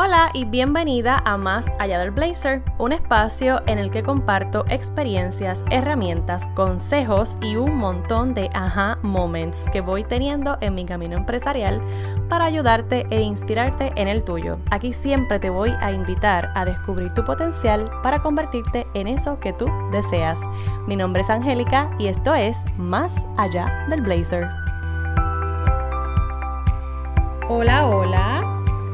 Hola y bienvenida a Más Allá del Blazer, un espacio en el que comparto experiencias, herramientas, consejos y un montón de aha moments que voy teniendo en mi camino empresarial para ayudarte e inspirarte en el tuyo. Aquí siempre te voy a invitar a descubrir tu potencial para convertirte en eso que tú deseas. Mi nombre es Angélica y esto es Más Allá del Blazer. Hola, hola.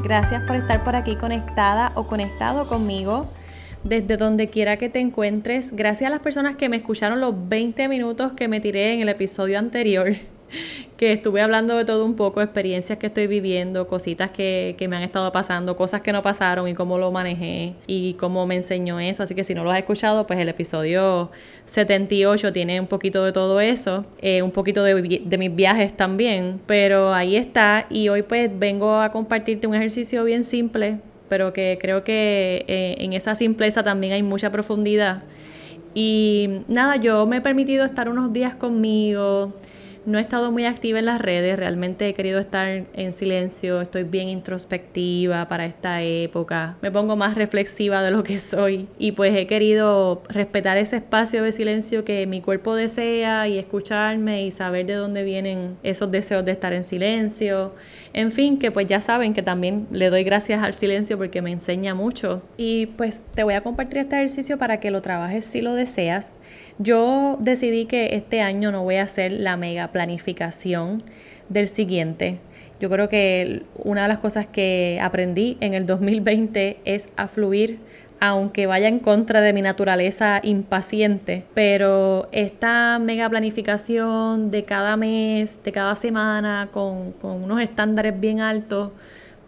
Gracias por estar por aquí conectada o conectado conmigo desde donde quiera que te encuentres. Gracias a las personas que me escucharon los 20 minutos que me tiré en el episodio anterior que estuve hablando de todo un poco, experiencias que estoy viviendo, cositas que, que, me han estado pasando, cosas que no pasaron y cómo lo manejé y cómo me enseñó eso. Así que si no lo has escuchado, pues el episodio 78 tiene un poquito de todo eso, eh, un poquito de, de, mis viajes también, pero ahí está y hoy pues vengo a compartirte un ejercicio bien simple, pero que creo que eh, en esa simpleza también hay mucha profundidad. Y nada, yo me he permitido estar unos días conmigo, no he estado muy activa en las redes, realmente he querido estar en silencio, estoy bien introspectiva para esta época, me pongo más reflexiva de lo que soy y pues he querido respetar ese espacio de silencio que mi cuerpo desea y escucharme y saber de dónde vienen esos deseos de estar en silencio. En fin, que pues ya saben que también le doy gracias al silencio porque me enseña mucho y pues te voy a compartir este ejercicio para que lo trabajes si lo deseas. Yo decidí que este año no voy a hacer la mega planificación del siguiente. Yo creo que una de las cosas que aprendí en el 2020 es a fluir aunque vaya en contra de mi naturaleza impaciente, pero esta mega planificación de cada mes, de cada semana, con, con unos estándares bien altos,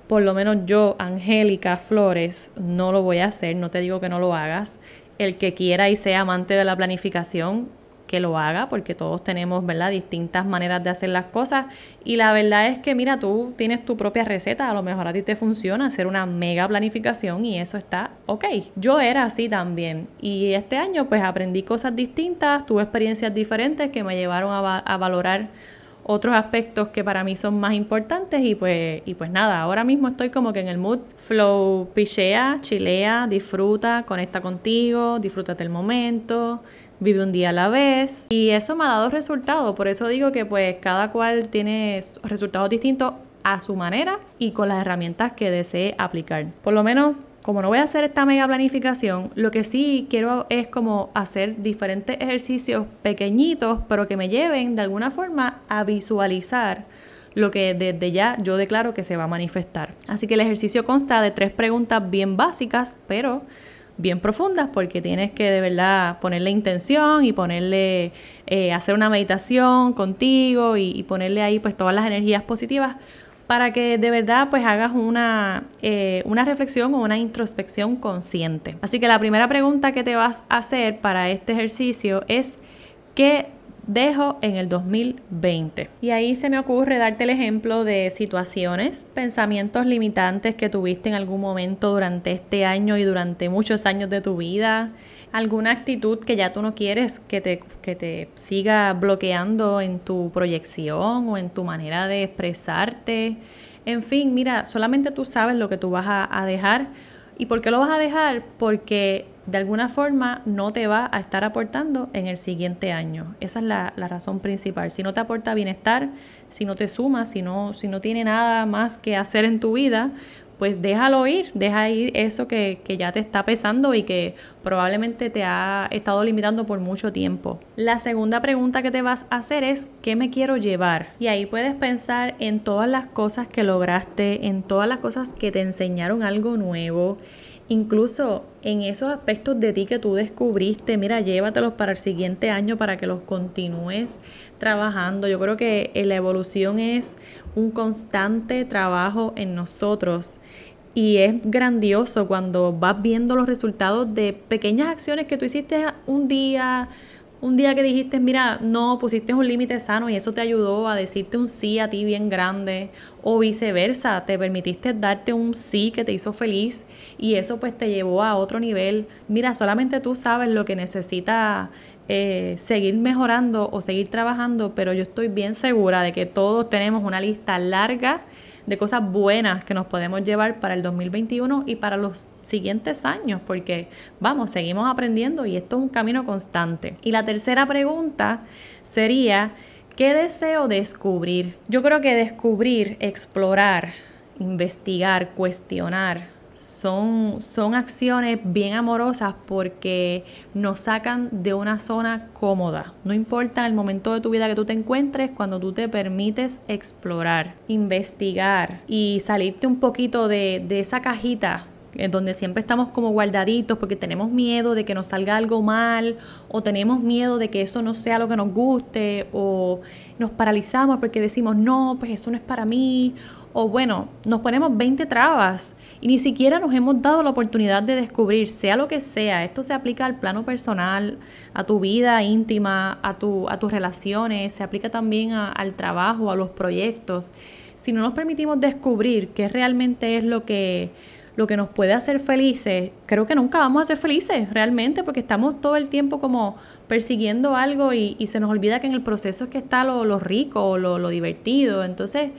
por lo menos yo, Angélica Flores, no lo voy a hacer, no te digo que no lo hagas el que quiera y sea amante de la planificación, que lo haga, porque todos tenemos, ¿verdad?, distintas maneras de hacer las cosas. Y la verdad es que, mira, tú tienes tu propia receta, a lo mejor a ti te funciona hacer una mega planificación y eso está ok. Yo era así también. Y este año, pues, aprendí cosas distintas, tuve experiencias diferentes que me llevaron a, a valorar otros aspectos que para mí son más importantes y pues, y pues nada, ahora mismo estoy como que en el mood flow, pichea, chilea, disfruta, conecta contigo, disfrútate el momento, vive un día a la vez y eso me ha dado resultados, por eso digo que pues cada cual tiene resultados distintos a su manera y con las herramientas que desee aplicar. Por lo menos como no voy a hacer esta mega planificación, lo que sí quiero es como hacer diferentes ejercicios pequeñitos, pero que me lleven de alguna forma a visualizar lo que desde ya yo declaro que se va a manifestar. Así que el ejercicio consta de tres preguntas bien básicas, pero bien profundas, porque tienes que de verdad ponerle intención y ponerle, eh, hacer una meditación contigo y, y ponerle ahí pues todas las energías positivas para que de verdad pues hagas una, eh, una reflexión o una introspección consciente. Así que la primera pregunta que te vas a hacer para este ejercicio es ¿qué dejo en el 2020? Y ahí se me ocurre darte el ejemplo de situaciones, pensamientos limitantes que tuviste en algún momento durante este año y durante muchos años de tu vida, alguna actitud que ya tú no quieres que te, que te siga bloqueando en tu proyección o en tu manera de expresarte. En fin, mira, solamente tú sabes lo que tú vas a, dejar. ¿Y por qué lo vas a dejar? Porque de alguna forma no te va a estar aportando en el siguiente año. Esa es la, la, razón principal. Si no te aporta bienestar, si no te suma, si no, si no tiene nada más que hacer en tu vida, pues déjalo ir, deja ir eso que, que, ya te está pesando y que probablemente te ha estado limitando por mucho tiempo. La segunda pregunta que te vas a hacer es ¿qué me quiero llevar? Y ahí puedes pensar en todas las cosas que lograste, en todas las cosas que te enseñaron algo nuevo, incluso en esos aspectos de ti que tú descubriste, mira, llévatelos para el siguiente año para que los continúes trabajando. Yo creo que la evolución es un constante trabajo en nosotros y es grandioso cuando vas viendo los resultados de pequeñas acciones que tú hiciste un día, un día que dijiste, mira, no, pusiste un límite sano y eso te ayudó a decirte un sí a ti bien grande o viceversa, te permitiste darte un sí que te hizo feliz y eso pues te llevó a otro nivel. Mira, solamente tú sabes lo que necesita eh, seguir mejorando o seguir trabajando, pero yo estoy bien segura de que todos tenemos una lista larga de cosas buenas que nos podemos llevar para el 2021 y para los siguientes años, porque vamos, seguimos aprendiendo y esto es un camino constante. Y la tercera pregunta sería, ¿qué deseo descubrir? Yo creo que descubrir, explorar, investigar, cuestionar, son, son acciones bien amorosas porque nos sacan de una zona cómoda. No importa el momento de tu vida que tú te encuentres, cuando tú te permites explorar, investigar y salirte un poquito de, de esa cajita en donde siempre estamos como guardaditos porque tenemos miedo de que nos salga algo mal o tenemos miedo de que eso no sea lo que nos guste o nos paralizamos porque decimos, no, pues eso no es para mí o bueno, nos ponemos 20 trabas y ni siquiera nos hemos dado la oportunidad de descubrir, sea lo que sea, esto se aplica al plano personal, a tu vida íntima, a, tu, a tus relaciones, se aplica también al trabajo, a los proyectos. Si no nos permitimos descubrir qué realmente es lo que, lo que nos puede hacer felices, creo que nunca vamos a ser felices realmente porque estamos todo el tiempo como persiguiendo algo y, se nos olvida que en el proceso es que está lo, rico, lo, lo divertido. Entonces,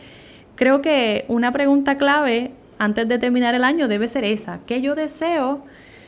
Creo que una pregunta clave antes de terminar el año debe ser esa, ¿qué yo deseo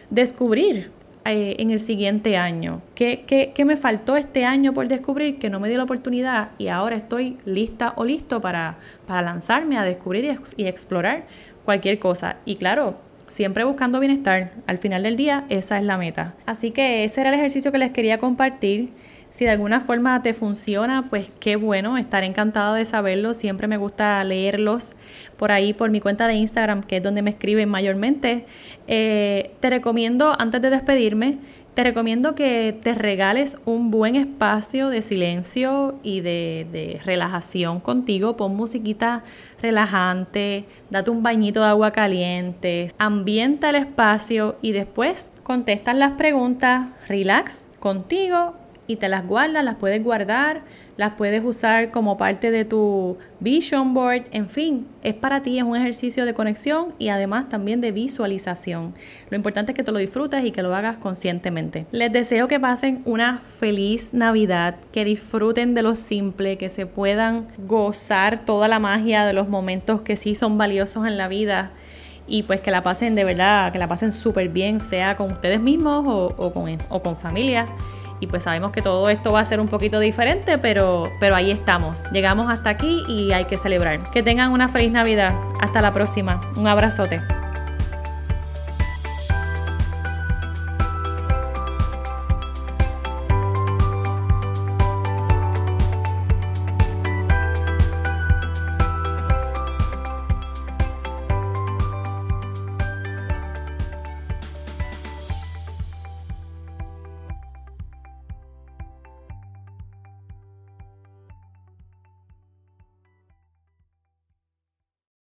descubrir eh, en el siguiente año? ¿Qué, ¿Qué, me faltó este año por descubrir que no me dio la oportunidad y ahora estoy lista o listo para, para lanzarme a descubrir y explorar cualquier cosa? Y claro, siempre buscando bienestar. Al final del día, esa es la meta. Así que ese era el ejercicio que les quería compartir. Si de alguna forma te funciona, pues qué bueno, estaré encantada de saberlo. Siempre me gusta leerlos por ahí, por mi cuenta de Instagram, que es donde me escriben mayormente. Eh, te recomiendo, antes de despedirme, te recomiendo que te regales un buen espacio de silencio y de, de, relajación contigo. Pon musiquita relajante, date un bañito de agua caliente, ambienta el espacio y después contestas las preguntas, relax contigo y te las guardas, las puedes guardar, las puedes usar como parte de tu vision board, en fin, es para ti, es un ejercicio de conexión y además también de visualización. Lo importante es que te lo disfrutes y que lo hagas conscientemente. Les deseo que pasen una feliz Navidad, que disfruten de lo simple, que se puedan gozar toda la magia de los momentos que sí son valiosos en la vida y pues que la pasen de verdad, que la pasen súper bien, sea con ustedes mismos o, con, o con familia y pues sabemos que todo esto va a ser un poquito diferente, pero, pero ahí estamos. Llegamos hasta aquí y hay que celebrar. Que tengan una feliz Navidad. Hasta la próxima. Un abrazote.